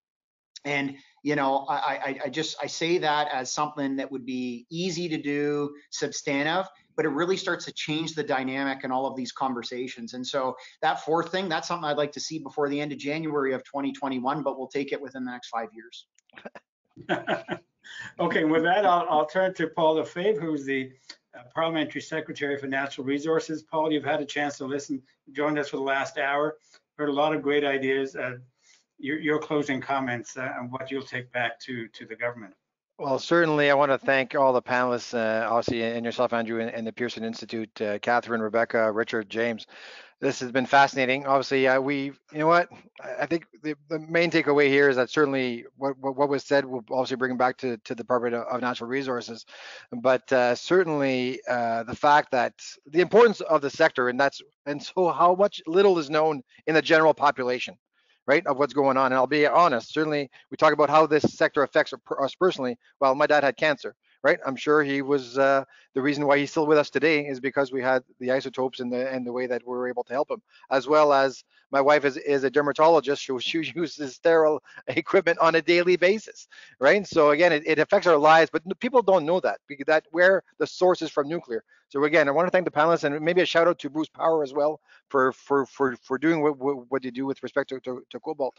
And you know, I, I, I just I say that as something that would be easy to do, substantive, but it really starts to change the dynamic in all of these conversations. And so that fourth thing, that's something I'd like to see before the end of January of 2021, but we'll take it within the next five years. [laughs] okay, with that, I'll, I'll turn to Paul Lefebvre, who's the uh, Parliamentary Secretary for Natural Resources. Paul, you've had a chance to listen, joined us for the last hour, heard a lot of great ideas. Uh, your, your closing comments uh, and what you'll take back to, to the government. Well, certainly, I want to thank all the panelists, uh, obviously, and yourself, Andrew, and, and the Pearson Institute, uh, Kathryn, Rebecca, Richard, James. This has been fascinating. Obviously, uh, we, you know what, I think the, the main takeaway here is that certainly what, what, what was said will obviously bring back to, to the Department of Natural Resources, but uh, certainly uh, the fact that the importance of the sector, and that's, and so how much little is known in the general population right, of what's going on. And I'll be honest, certainly we talk about how this sector affects us personally. Well, my dad had cancer, right? I'm sure he was uh, the reason why he's still with us today is because we had the isotopes and the and the way that we were able to help him, as well as my wife is, is a dermatologist, so she [laughs] uses sterile equipment on a daily basis, right? So again, it, it affects our lives, but people don't know that because that where the source is from nuclear. So again, I want to thank the panelists and maybe a shout out to Bruce Power as well for for for for doing what what, what you do with respect to, to, to cobalt.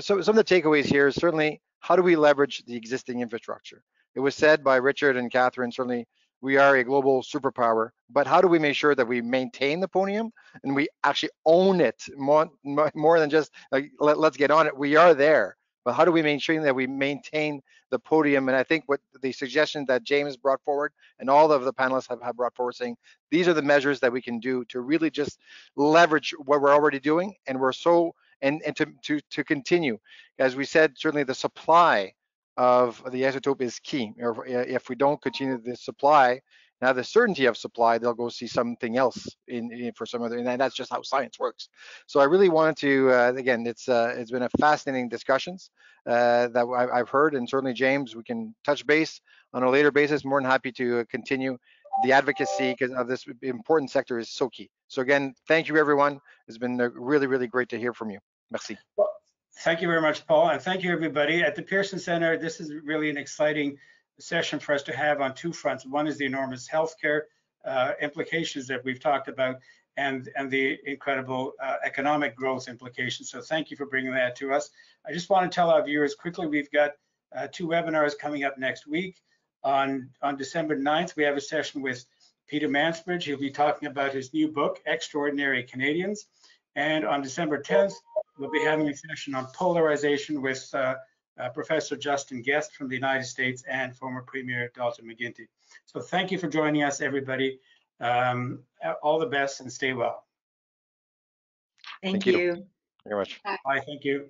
So some of the takeaways here is certainly how do we leverage the existing infrastructure? It was said by Richard and Kathryn, certainly we are a global superpower, but how do we make sure that we maintain the podium and we actually own it more, more than just like, let, let's get on it. We are there, but how do we make sure that we maintain the podium? And I think what the suggestion that James brought forward and all of the panelists have, have brought forward saying, these are the measures that we can do to really just leverage what we're already doing. And we're so, and, and to, to, to continue, as we said, certainly the supply of the isotope is key. If we don't continue the supply, now the certainty of supply, they'll go see something else in, in for some other, and that's just how science works. So I really wanted to, uh, again, it's uh, it's been a fascinating discussions uh, that I, have heard, and certainly James, we can touch base on a later basis. More than happy to continue the advocacy because of this important sector is so key. So again, thank you everyone. It's been really, really great to hear from you. Merci. Well, Thank you very much, Paul, and thank you everybody. At the Pearson Center, this is really an exciting session for us to have on two fronts. One is the enormous healthcare uh, implications that we've talked about and, and the incredible uh, economic growth implications. So thank you for bringing that to us. I just want to tell our viewers quickly, we've got uh, two webinars coming up next week. On, on December 9th, we have a session with Peter Mansbridge. He'll be talking about his new book, Extraordinary Canadians. And on December 10th, we'll be having a session on polarization with uh, uh, Professor Justin Gest from the United States and former Premier Dalton McGuinty. So thank you for joining us, everybody. Um, all the best and stay well. Thank, you. thank you. you. Very much. Bye. Thank you.